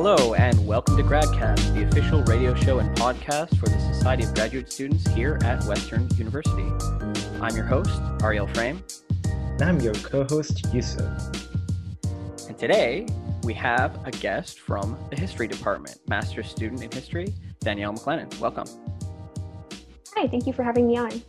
Hello, and welcome to GradCast, the official radio show and podcast for the Society of Graduate Students here at Western University. I'm your host, Ariel Frame. And I'm your co host, Yusuf. And today, we have a guest from the History Department, Master's Student in History, Danielle McLennan. Welcome. Hi, thank you for having me on.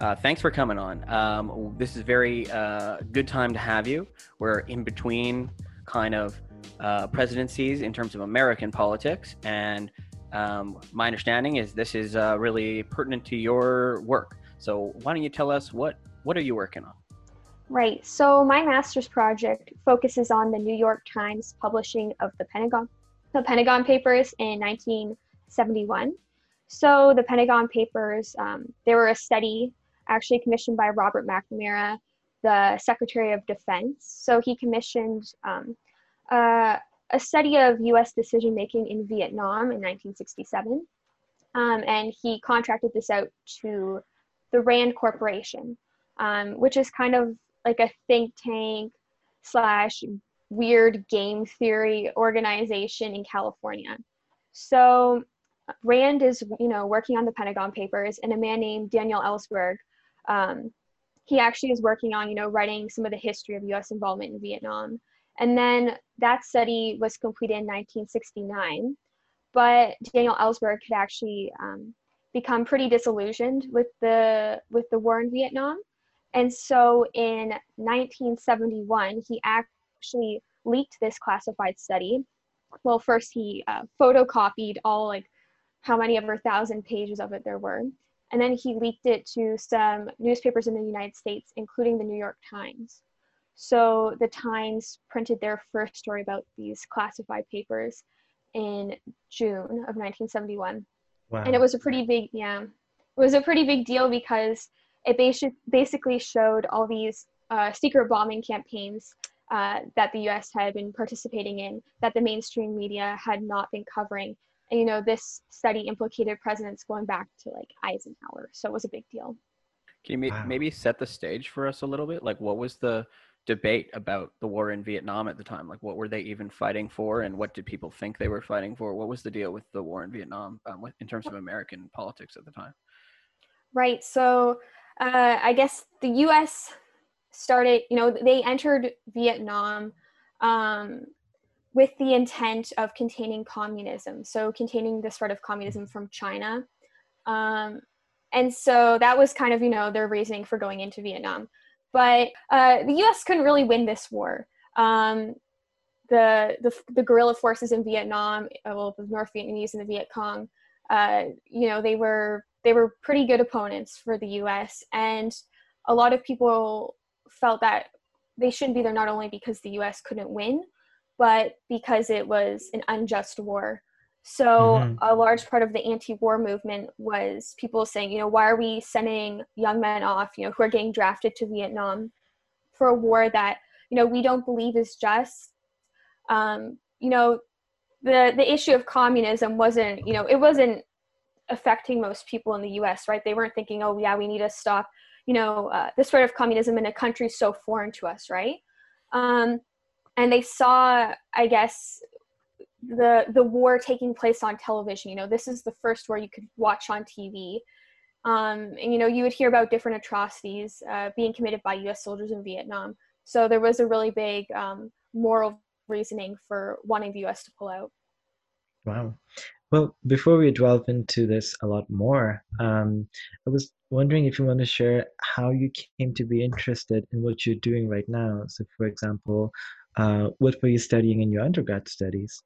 Uh, thanks for coming on. Um, this is a very uh, good time to have you. We're in between kind of uh, presidencies in terms of American politics, and um, my understanding is this is uh, really pertinent to your work. So why don't you tell us what what are you working on? Right. So my master's project focuses on the New York Times publishing of the Pentagon, the Pentagon Papers in 1971. So the Pentagon Papers, um, they were a study actually commissioned by Robert McNamara, the Secretary of Defense. So he commissioned um, uh, a study of U.S. decision making in Vietnam in 1967, um, and he contracted this out to the Rand Corporation, um, which is kind of like a think tank slash weird game theory organization in California. So Rand is, you know, working on the Pentagon Papers, and a man named Daniel Ellsberg, um, he actually is working on, you know, writing some of the history of U.S. involvement in Vietnam. And then that study was completed in 1969, but Daniel Ellsberg had actually um, become pretty disillusioned with the with the war in Vietnam, and so in 1971 he actually leaked this classified study. Well, first he uh, photocopied all like how many ever thousand pages of it there were, and then he leaked it to some newspapers in the United States, including the New York Times. So the Times printed their first story about these classified papers in June of 1971. Wow. And it was a pretty big, yeah, it was a pretty big deal because it basi- basically showed all these uh, secret bombing campaigns uh, that the US had been participating in that the mainstream media had not been covering. And, you know, this study implicated presidents going back to like Eisenhower. So it was a big deal. Can you wow. maybe set the stage for us a little bit? Like, what was the debate about the war in Vietnam at the time. Like, what were they even fighting for, and what did people think they were fighting for? What was the deal with the war in Vietnam um, with, in terms of American politics at the time? Right. So, uh, I guess the U.S. started. You know, they entered Vietnam um, with the intent of containing communism. So, containing the spread of communism from China. Um, and so that was kind of, you know, their reasoning for going into Vietnam. But uh, the U.S. couldn't really win this war. Um, the, the, the guerrilla forces in Vietnam, uh, well, the North Vietnamese and the Viet Cong, uh, you know, they were they were pretty good opponents for the U.S. And a lot of people felt that they shouldn't be there not only because the U.S. couldn't win, but because it was an unjust war. So mm-hmm. a large part of the anti-war movement was people saying, you know, why are we sending young men off, you know, who are getting drafted to Vietnam for a war that, you know, we don't believe is just. Um, you know, the the issue of communism wasn't, you know, it wasn't affecting most people in the U.S. Right? They weren't thinking, oh yeah, we need to stop, you know, uh, the spread of communism in a country so foreign to us, right? Um, and they saw, I guess, the the war taking place on television. You know this is the first war you could watch on tv um, and you know you would hear about different atrocities uh, being committed by us soldiers in vietnam. So there was a really big um, moral reasoning for wanting the us to pull out. Wow. Well before we delve into this a lot more um, i was wondering if you want to share how you came to be interested in what you're doing right now. So for example uh, what were you studying in your undergrad studies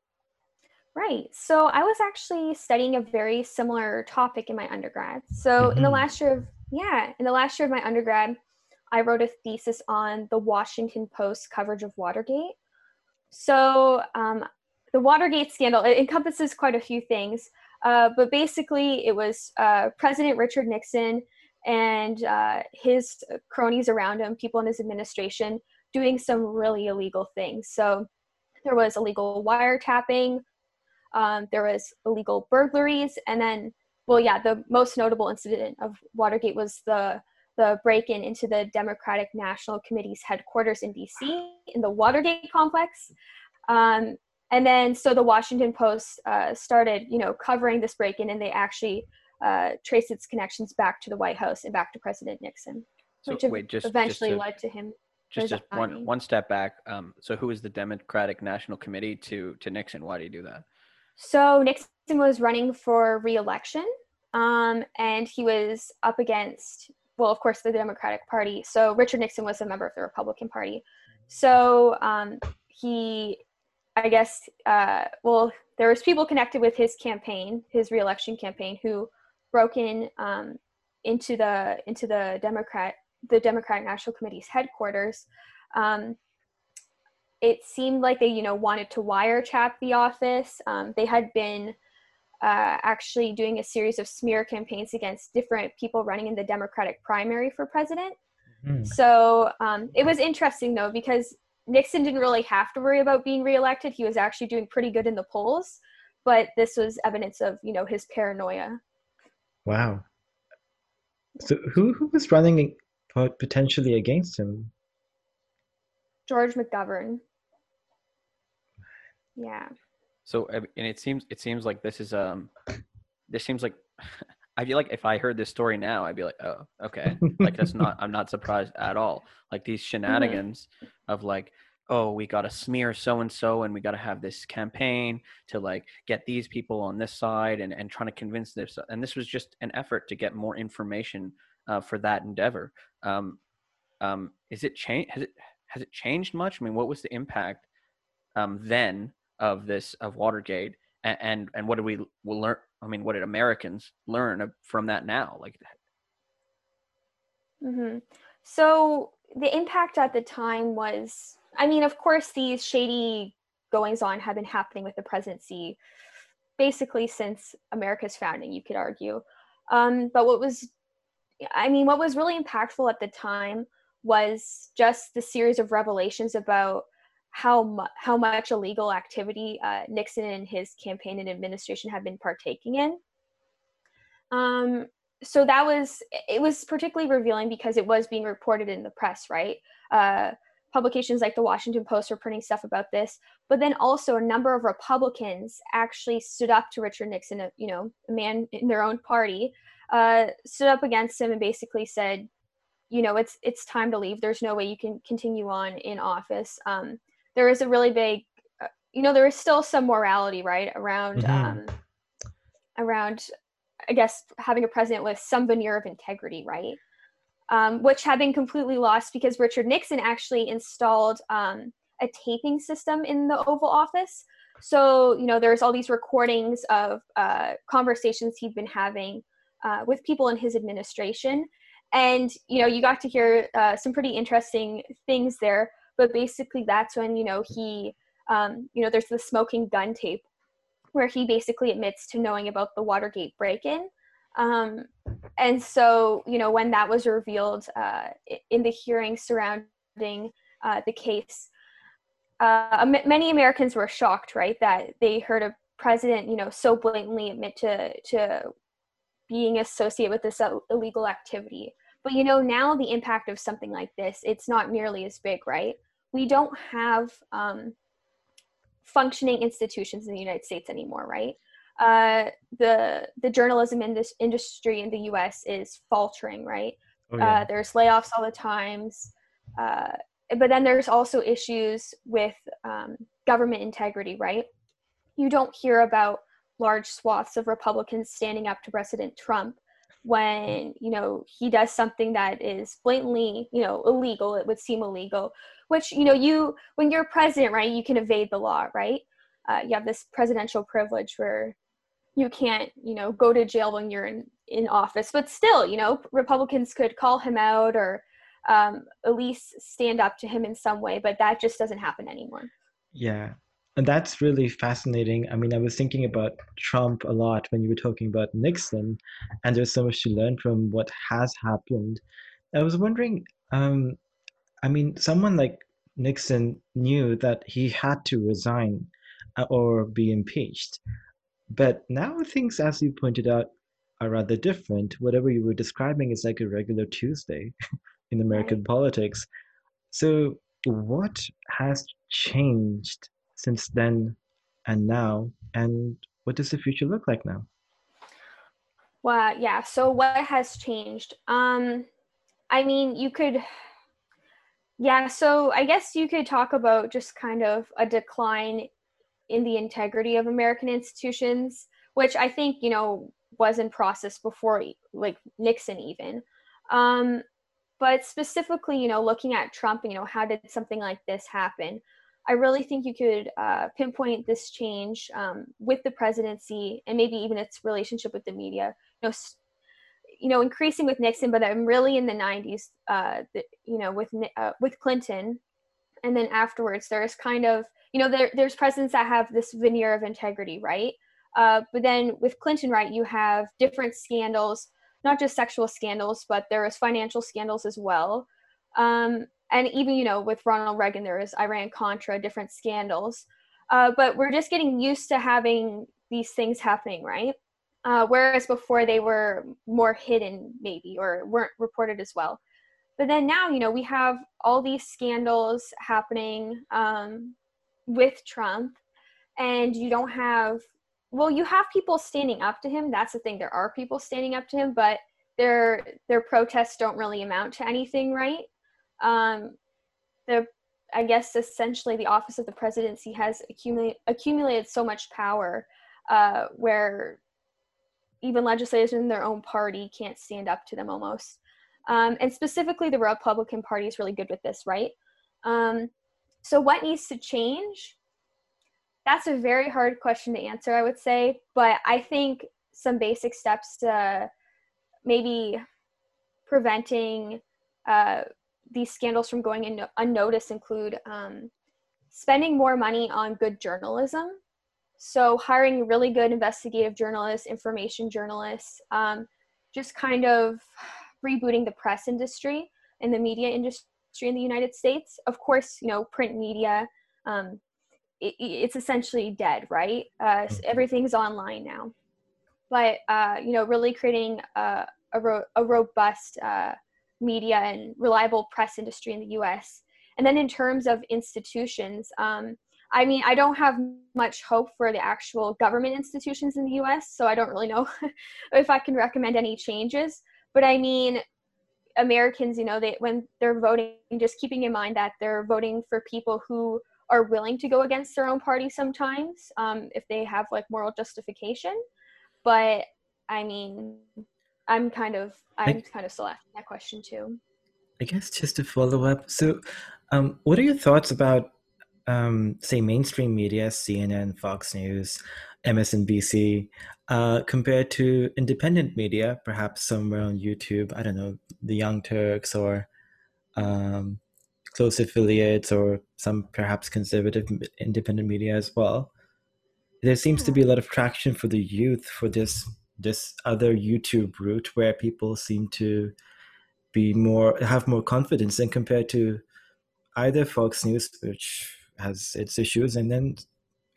Right. So I was actually studying a very similar topic in my undergrad. So mm-hmm. in the mm-hmm. last year of yeah, in the last year of my undergrad, I wrote a thesis on the Washington Post coverage of Watergate. So um, the Watergate scandal it encompasses quite a few things, uh, but basically it was uh, President Richard Nixon and uh, his cronies around him, people in his administration, doing some really illegal things. So there was illegal wiretapping, um, there was illegal burglaries, and then, well, yeah, the most notable incident of Watergate was the the break-in into the Democratic National Committee's headquarters in D.C. in the Watergate complex. Um, and then so the Washington Post uh, started, you know, covering this break-in, and they actually uh, traced its connections back to the White House and back to President Nixon, So which wait, just eventually just, to- led to him. just, just one one step back. Um, so who is the Democratic National Committee to to Nixon? Why do you do that? So Nixon was running for re-election, um, and he was up against, well, of course, the Democratic Party. So Richard Nixon was a member of the Republican Party. So um, he, I guess, uh, well, there was people connected with his campaign, his re-election campaign, who broke in um, into the into the Democrat the Democratic National Committee's headquarters. Um, it seemed like they, you know, wanted to wiretap the office. Um, they had been uh, actually doing a series of smear campaigns against different people running in the Democratic primary for president. Hmm. So um, it was interesting though because Nixon didn't really have to worry about being reelected. He was actually doing pretty good in the polls, but this was evidence of you know his paranoia. Wow. So who who was running potentially against him? George McGovern. Yeah. So and it seems it seems like this is um this seems like I feel like if I heard this story now, I'd be like, oh, okay. Like that's not I'm not surprised at all. Like these shenanigans of like, oh, we gotta smear so and so and we gotta have this campaign to like get these people on this side and, and trying to convince this and this was just an effort to get more information uh, for that endeavor. Um, um, is it change has it has it changed much? I mean, what was the impact um, then of this of Watergate, and and, and what did we will learn? I mean, what did Americans learn from that now? Like, hmm So the impact at the time was, I mean, of course, these shady goings on have been happening with the presidency basically since America's founding, you could argue. Um, but what was, I mean, what was really impactful at the time was just the series of revelations about how mu- how much illegal activity uh, Nixon and his campaign and administration have been partaking in. Um, so that was it was particularly revealing because it was being reported in the press right? Uh, publications like the washington post were printing stuff about this but then also a number of republicans actually stood up to richard nixon a, you know a man in their own party uh, stood up against him and basically said you know it's it's time to leave. There's no way you can continue on in office. Um, there is a really big uh, you know there is still some morality right around Mhm. um, around I guess having a president with some veneer of integrity, right? Um, which had been completely lost because Richard Nixon actually installed um, a taping system in the Oval Office. So, you know, there's all these recordings of uh, conversations he'd been having uh, with people in his administration. And, you know, you got to hear uh, some pretty interesting things there. But basically, that's when, you know, he, um, you know, there's the smoking gun tape where he basically admits to knowing about the Watergate break-in. Um, and so, you know, when that was revealed uh, in the hearing surrounding uh, the case, uh, many Americans were shocked, right, that they heard a president, you know, so blatantly admit to to being associated with this illegal activity. But you know, now the impact of something like this, it's not nearly as big, right? We don't have um, functioning institutions in the United States anymore, right? Uh, the the journalism indus- industry in the U.S. is faltering, right? Oh, yeah. Uh, there's layoffs all the times, uh, but then there's also issues with um, government integrity, right? You don't hear about large swaths of Republicans standing up to President Trump when you know he does something that is blatantly you know illegal. It would seem illegal, which you know you when you're president, right? You can evade the law, right? Uh, you have this presidential privilege where you can't you know go to jail when you're in in office but still you know republicans could call him out or um, at least stand up to him in some way but that just doesn't happen anymore Yeah. And that's really fascinating. I mean, I was thinking about Trump a lot when you were talking about Nixon, and there's so much to learn from what has happened. I was wondering, um, I mean, someone like Nixon knew that he had to resign uh, or be impeached. But now things, as you pointed out, are rather different. Whatever you were describing is like a regular Tuesday in American politics. So, what has changed since then and now? And what does the future look like now? Well, yeah. So what has changed? Um, I mean, you could, yeah. So I guess you could talk about just kind of a decline in the integrity of American institutions, which I think you know was in process before like Nixon even. Um, but specifically, you know, looking at Trump, you know, how did something like this happen? I really think you could uh, pinpoint this change um, with the presidency and maybe even its relationship with the media. You know, you know, increasing with Nixon, but I'm really in the 90s. Uh, the, you know, with uh, with Clinton, and then afterwards, there's kind of you know, there, there's presidents that have this veneer of integrity, right? Uh, but then with Clinton, right, you have different scandals, not just sexual scandals, but there is financial scandals as well. Um, and even, you know, with Ronald Reagan, there is Iran Contra, different scandals. Uh, but we're just getting used to having these things happening, right? Uh, whereas before they were more hidden, maybe, or weren't reported as well. But then now, you know, we have all these scandals happening um, with Trump, and you don't have well you have people standing up to him. That's the thing. There are people standing up to him but their their protests don't really amount to anything right? Um the i guess essentially the office of the presidency has accumulated accumulated so much power uh where even legislators in their own party can't stand up to them almost um, and specifically the republican party is really good with this right um, so what needs to change that's a very hard question to answer, I would say. But I think some basic steps to maybe preventing uh, these scandals from going in unnoticed include um, spending more money on good journalism. So, hiring really good investigative journalists, information journalists, um, just kind of rebooting the press industry and the media industry in the United States. Of course, you know, print media, um, it, it's essentially dead, right? Uh, so everything's online now. But uh, you know, really creating a, a, ro- a robust uh, media and reliable press industry in the U.S. And then in terms of institutions, um, I mean, I don't have much hope for the actual government institutions in the U.S., so I don't really know if I can recommend any changes. But I mean, Americans, you know, they when they're voting, just keeping in mind that they're voting for people who are willing to go against their own party sometimes um, if they have like moral justification. But I mean, I'm kind of I'm I, kind of still asking that question too. I guess just to follow up. So, um, what are your thoughts about um, say mainstream media, CNN, Fox News, MSNBC, uh, compared to independent media, perhaps somewhere on YouTube? I don't know, the Young Turks or um, close affiliates or some perhaps conservative independent media as well there seems to be a lot of traction for the youth for this this other youtube route where people seem to be more have more confidence than compared to either fox news which has its issues and then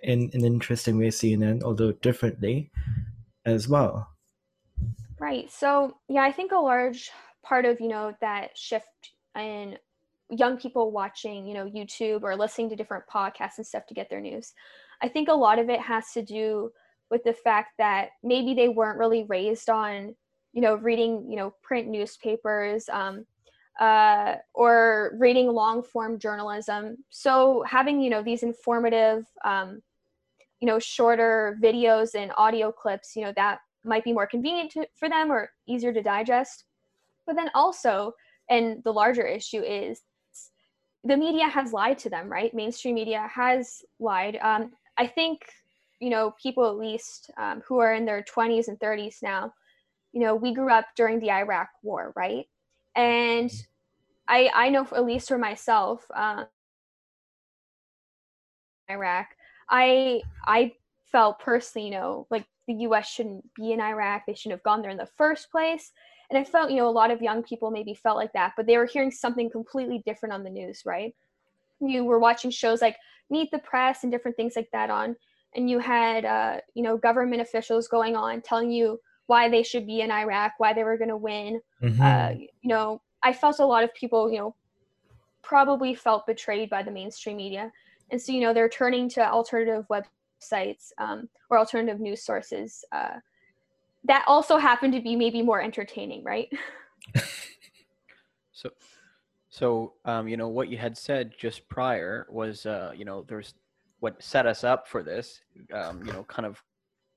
in an interesting way cnn although differently as well right so yeah i think a large part of you know that shift in young people watching, you know, YouTube or listening to different podcasts and stuff to get their news. I think a lot of it has to do with the fact that maybe they weren't really raised on, you know, reading, you know, print newspapers um, uh, or reading long form journalism. So having, you know, these informative, um, you know, shorter videos and audio clips, you know, that might be more convenient to, for them or easier to digest. But then also, and the larger issue is the media has lied to them, right? Mainstream media has lied. Um, I think, you know, people at least um, who are in their 20s and 30s now, you know, we grew up during the Iraq War, right? And I, I know, at least for myself, um, Iraq, I, I felt personally, you know, like the U.S. shouldn't be in Iraq. They shouldn't have gone there in the first place and i felt you know a lot of young people maybe felt like that but they were hearing something completely different on the news right you were watching shows like meet the press and different things like that on and you had uh, you know government officials going on telling you why they should be in iraq why they were going to win mm-hmm. uh, you know i felt a lot of people you know probably felt betrayed by the mainstream media and so you know they're turning to alternative websites um, or alternative news sources uh, that also happen to be maybe more entertaining, right? so, so um, you know what you had said just prior was, uh, you know, there's what set us up for this. Um, you know, kind of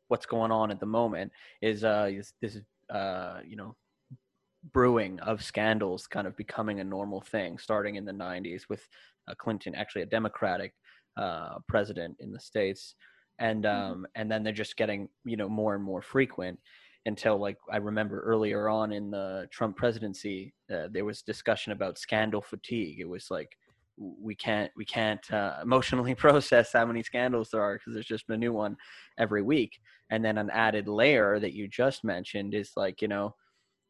what's going on at the moment is uh, this is uh, you know brewing of scandals kind of becoming a normal thing starting in the 90s with uh, clinton actually a democratic uh, president in the states. And mm-hmm. um, and then they're just getting you know more and more frequent until like i remember earlier on in the trump presidency uh, there was discussion about scandal fatigue. It was like we can't we can't uh, emotionally process how many scandals there are because there's just a new one every week. And then an added layer that you just mentioned is like you know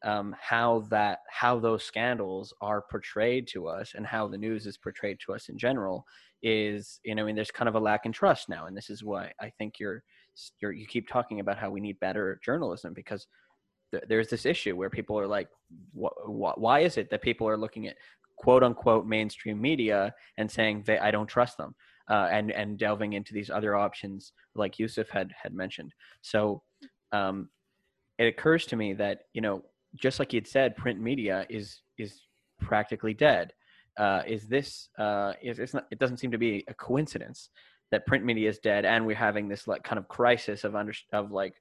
um, how that how those scandals are portrayed to us and how the news is portrayed to us in general is you know I mean there's kind of a lack in trust now and this is why I think you're you're you keep talking about how we need better journalism because th- there's this issue where people are like wh- wh- why is it that people are looking at quote unquote mainstream media and saying they I don't trust them uh, and and delving into these other options like Yusuf had had mentioned. So um, it occurs to me that you know just like you'd said, print media is is practically dead. Uh, is this? Uh, is it's not? It doesn't seem to be a coincidence that print media is dead, and we're having this like kind of crisis of under of like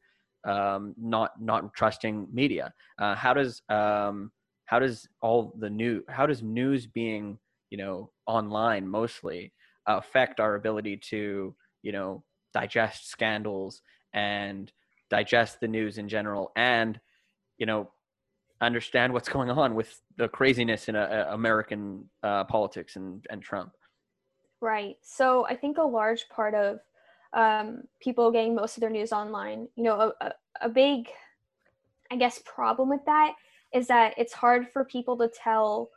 um, not not trusting media. Uh, how does um, how does all the new how does news being you know online mostly affect our ability to you know digest scandals and digest the news in general and you know understand what's going on with the craziness in uh, American uh, politics and, and Trump. Right. So I think a large part of um, people getting most of their news online, you know, a, a big, I guess, problem with that is that it's hard for people to tell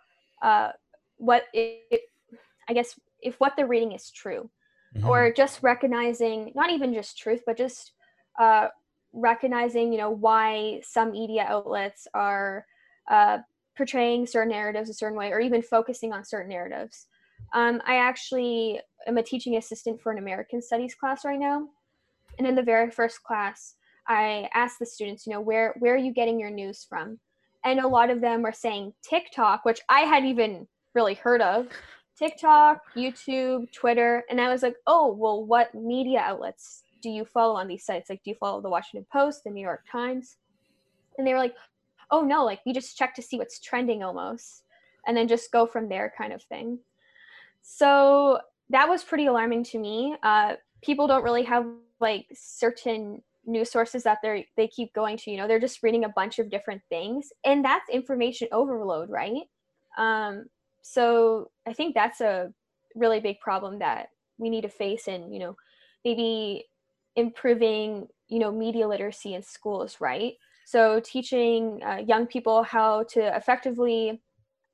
uh, what it, I guess, if what they're reading is true, mm-hmm. or just recognizing not even just truth, but just uh, recognizing you know why some media outlets are uh, portraying certain narratives a certain way or even focusing on certain narratives. Um, i actually am a teaching assistant for an american studies class right now. And in the very first class i asked the students you know where where are you getting your news from? And a lot of them were saying tiktok which i hadn't even really heard of. Tiktok youtube twitter. And i was like oh well what media outlets do you follow on these sites? Like, do you follow the Washington Post, the New York Times? And they were like, oh no, like we just check to see what's trending almost, and then just go from there, kind of thing. So that was pretty alarming to me. Uh, people don't really have like certain news sources that they they keep going to. You know, they're just reading a bunch of different things, and that's information overload, right? Um, so I think that's a really big problem that we need to face, and you know, maybe improving you know media literacy in schools right so teaching uh, young people how to effectively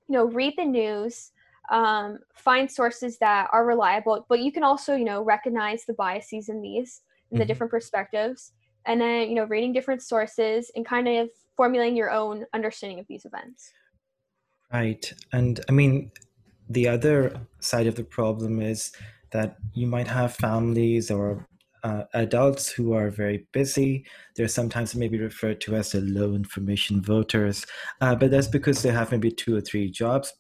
you know read the news um, find sources that are reliable but you can also you know recognize the biases in these and the mm-hmm. different perspectives and then you know reading different sources and kind of formulating your own understanding of these events right and i mean the other side of the problem is that you might have families or uh, adults who are very busy. They're sometimes maybe referred to as the low information voters, uh, but that's because they have maybe two or three jobs,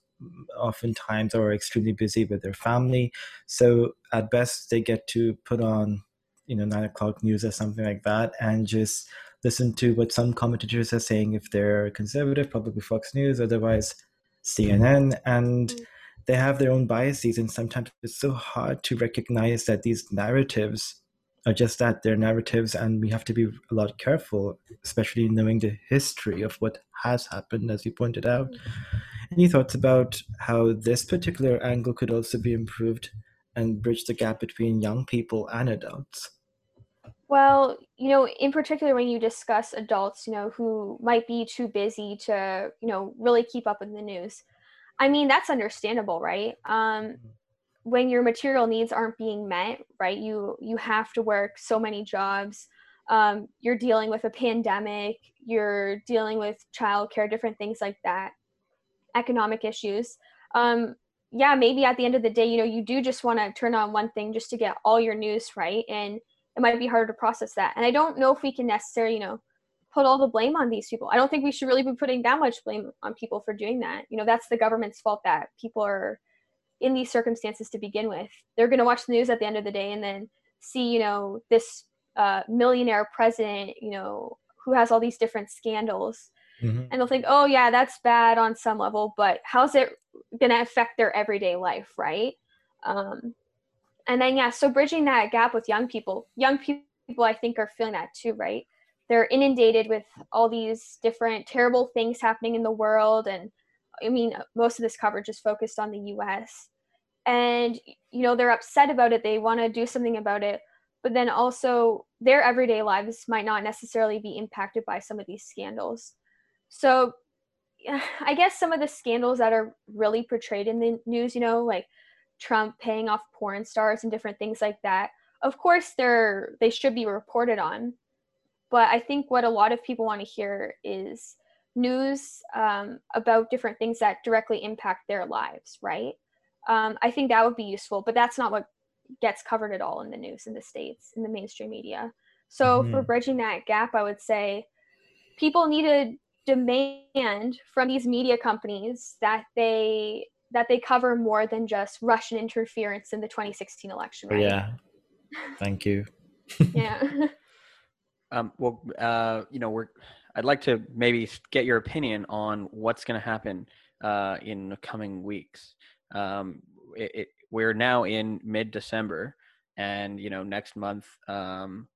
oftentimes, or are extremely busy with their family. So at best, they get to put on, you know, nine o'clock news or something like that, and just listen to what some commentators are saying. If they're conservative, probably Fox News, otherwise CNN, and mm. they have their own biases, and sometimes it's so hard to recognize that these narratives are just that they're narratives and we have to be a lot careful especially knowing the history of what has happened as you pointed out. Any thoughts about how this particular angle could also be improved and bridge the gap between young people and adults? Well you know in particular when you discuss adults you know who might be too busy to you know really keep up with the news i mean that's understandable right? Um, mm-hmm when your material needs aren't being met right you you have to work so many jobs um, you're dealing with a pandemic you're dealing with childcare different things like that economic issues um, yeah maybe at the end of the day you know you do just want to turn on one thing just to get all your news right and it might be harder to process that. And I don't know if we can necessarily, you know, put all the blame on these people. I don't think we should really be putting that much blame on people for doing that. You know, that's the government's fault that people are in these circumstances to begin with. They're going to watch the news at the end of the day and then see, you know, this uh, millionaire president, you know, who has all these different scandals. Mm-hmm. And they'll think, oh, yeah, that's bad on some level, but how's it going to affect their everyday life, right? Um, and then, yeah, so bridging that gap with young people, young people, I think, are feeling that too, right? They're inundated with all these different terrible things happening in the world. And I mean, most of this coverage is focused on the US. And, you know, they're upset about it. They want to do something about it but then also their everyday lives might not necessarily be impacted by some of these scandals. So I guess some of the scandals that are really portrayed in the news, you know, like Trump paying off porn stars and different things like that, of course they're they should be reported on. But I think what a lot of people want to hear is news um, about different things that directly impact their lives, right? Um, I think that would be useful, but that's not what gets covered at all in the news in the states in the mainstream media. So mm-hmm. for bridging that gap i would say people need to demand from these media companies that they that they cover more than just russian interference in the 2016 election right? yeah. Thank you. Yeah. Um, well uh, you know we're i'd like to maybe get your opinion on what's going to happen uh, in the coming weeks um, it, it, we're now in mid December, and you know next month, um,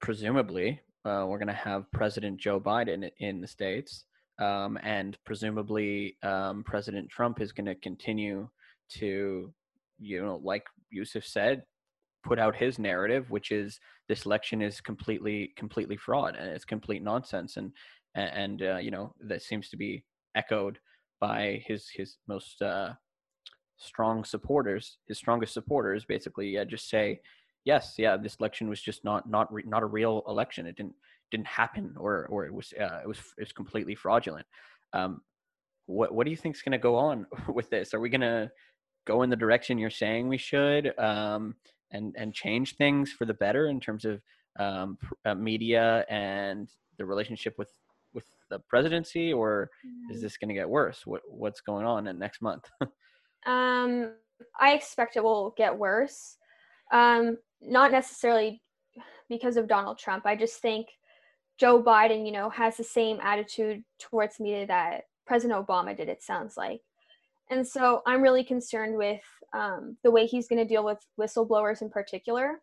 presumably, uh, we're going to have President Joe Biden in the states, um, and presumably um, President Trump is going to continue to, you know, like Yusuf said, put out his narrative, which is this election is completely completely fraud and it's complete nonsense, and and uh, you know that seems to be echoed by his his most uh, strong supporters, his strongest supporters, basically, yeah, just say, yes, yeah, this election was just not not re- not a real election. It didn't didn't happen, or or it was uh, it was it was completely fraudulent. Um, what what do you think is going to go on with this? Are we going to go in the direction you're saying we should, um, and and change things for the better in terms of um, uh, media and the relationship with with the presidency, or is mm. this going to get worse? What what's going on in next month? Um, I expect it will get worse. Um, not necessarily because of Donald Trump. I just think Joe Biden, you know, has the same attitude towards media that President Obama did, it sounds like. And so I'm really concerned with um, the way he's going to deal with whistleblowers in particular.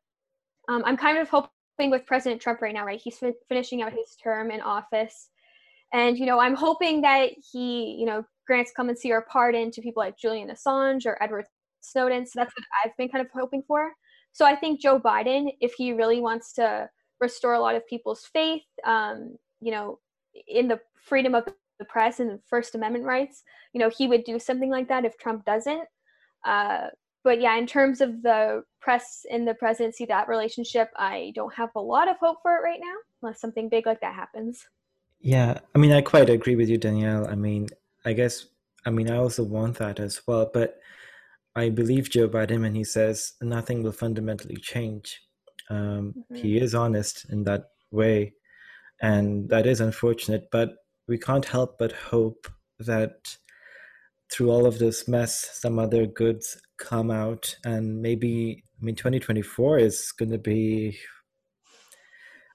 Um, I'm kind of hoping with President Trump right now, right? He's fin- finishing out his term in office. And, you know, I'm hoping that he, you know, grants clemency or pardon to people like Julian Assange or Edward Snowden. So that's what I've been kind of hoping for. So I think Joe Biden, if he really wants to restore a lot of people's faith, um, you know, in the freedom of the press and First Amendment rights, you know, he would do something like that if Trump doesn't. Uh, but yeah, in terms of the press and the presidency, that relationship, I don't have a lot of hope for it right now, unless something big like that happens. Yeah, I mean, I quite agree with you, Danielle. I mean, I guess, I mean, I also want that as well, but I believe Joe Biden when he says nothing will fundamentally change. Um, mm-hmm. He is honest in that way, and that is unfortunate, but we can't help but hope that through all of this mess, some other goods come out, and maybe, I mean, 2024 is going to be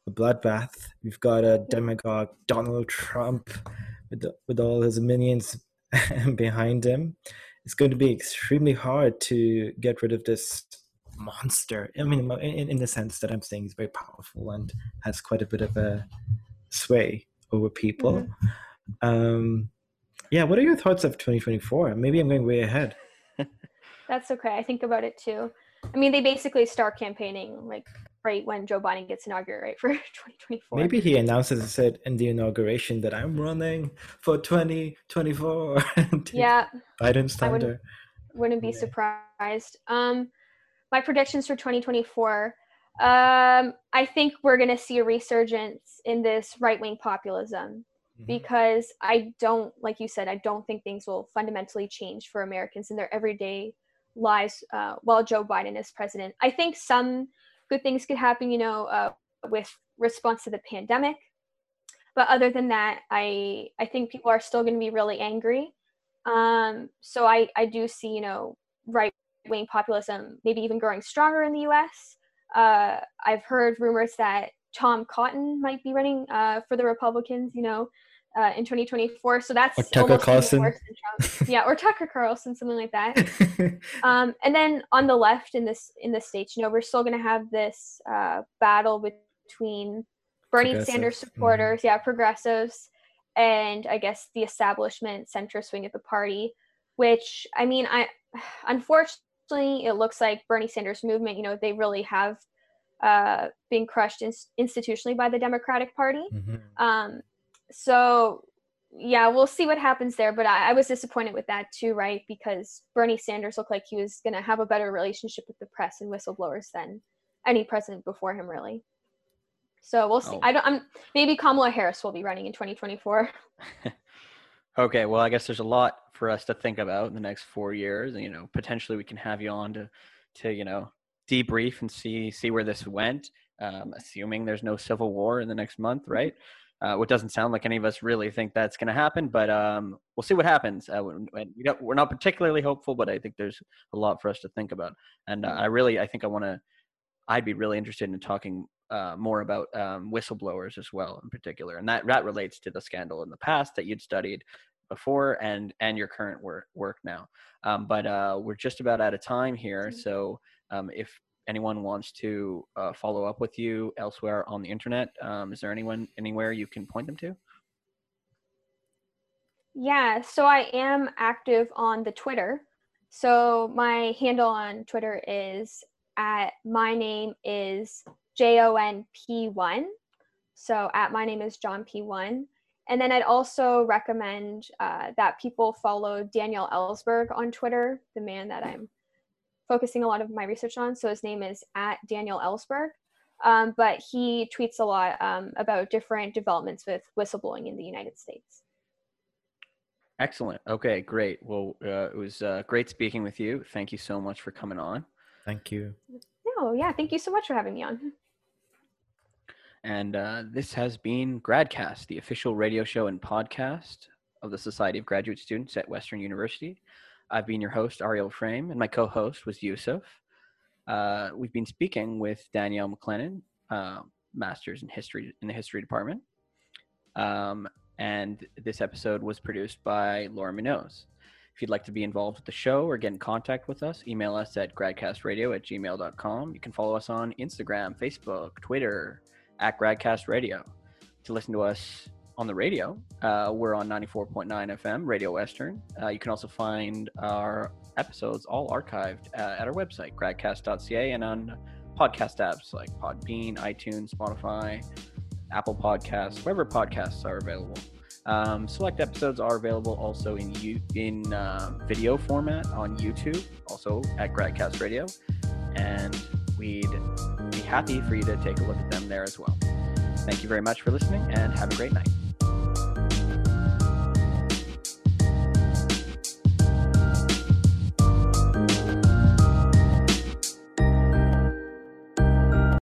a bloodbath. We've got a demagogue, Donald Trump, with the, with all his minions behind him, it's going to be extremely hard to get rid of this monster. I mean, in, in the sense that I'm saying he's very powerful and has quite a bit of a sway over people. Mm-hmm. Um, yeah, what are your thoughts of 2024? Maybe I'm going way ahead. That's okay. I think about it too. I mean, they basically start campaigning like right when Joe Biden gets inaugurated, right, for 2024. Maybe he announces it said in the inauguration that I'm running for 2024. yeah. Biden's thunder. Wouldn't, wouldn't, be yeah. surprised. Um, my predictions for 2024. Um, I think we're going to see a resurgence in this right wing populism mm-hmm. because I don't, like you said, I don't think things will fundamentally change for Americans in their everyday lives uh, while Joe Biden is president. I think some good things could happen, you know, uh, with response to the pandemic. But other than that, I I think people are still going to be really angry. Um, so I I do see you know right wing populism maybe even growing stronger in the U.S. Uh, I've heard rumors that Tom Cotton might be running uh, for the Republicans. You know, uh, in 2024. So that's or Tucker Carlson. yeah, or Tucker Carlson, something like that. um, and then on the left in this in the states, you know, we're still going to have this uh, battle between Bernie Sanders supporters, mm-hmm. yeah, progressives, and I guess the establishment center swing of the party. Which I mean, I unfortunately it looks like Bernie Sanders movement. You know, they really have uh, been crushed in, institutionally by the Democratic Party. Mm-hmm. Um, so yeah, we'll see what happens there. But I, I, was disappointed with that too, right? Because Bernie Sanders looked like he was going to have a better relationship with the press and whistleblowers than any president before him, really. So we'll see. Oh. I don't. I'm maybe Kamala Harris will be running in 2024. okay, well, I guess there's a lot for us to think about in the next four years. And you know, potentially we can have you on to, to you know, debrief and see see where this went. Um, assuming there's no civil war in the next month, right? Uh, what doesn't sound like any of us really think that's going to happen, but um, we'll see what happens. Uh, we are not particularly hopeful, but I think there's a lot for us to think about. And uh, I really, I think I want to, I'd be really interested in talking uh, more about um, whistleblowers as well, in particular, and that that relates to the scandal in the past that you'd studied before and and your current work work now. Um, but uh, we're just about out of time here, so um, if anyone wants to uh, follow up with you elsewhere on the internet, um, is there anyone anywhere you can point them to? Yeah, so I am active on the Twitter. So my handle on Twitter is at my name is J O N P one. So at my name is John P one. And then I'd also recommend uh, that people follow Daniel Ellsberg on Twitter, the man that I'm focusing a lot of my research on. So his name is at Daniel Ellsberg. Um, but he tweets a lot um, about different developments with whistleblowing in the United States. Excellent. Okay, great. Well, uh, it was uh, great speaking with you. Thank you so much for coming on. Thank you. No, yeah, thank you so much for having me on. And uh, this has been Gradcast, the official radio show and podcast of the Society of Graduate Students at Western University. I've been your host, Ariel Frame, and my co host was Yusuf. Uh, we've been speaking with Danielle McLennan, uh, master's in history in the history department. Um, and this episode was produced by Laura Munoz. If you'd like to be involved with the show or get in contact with us, email us at gradcastradio at gmail.com. You can follow us on Instagram, Facebook, Twitter, at gradcastradio. To listen to us on the radio. Uh, we're on 94.9 FM, Radio Western. Uh, you can also find our episodes all archived uh, at our website, gradcast.ca, and on podcast apps like Podbean, iTunes, Spotify, Apple Podcasts, wherever podcasts are available. Um, select episodes are available also in in uh, video format on YouTube, also at Gradcast Radio, and we'd be happy for you to take a look at them there as well. Thank you very much for listening, and have a great night.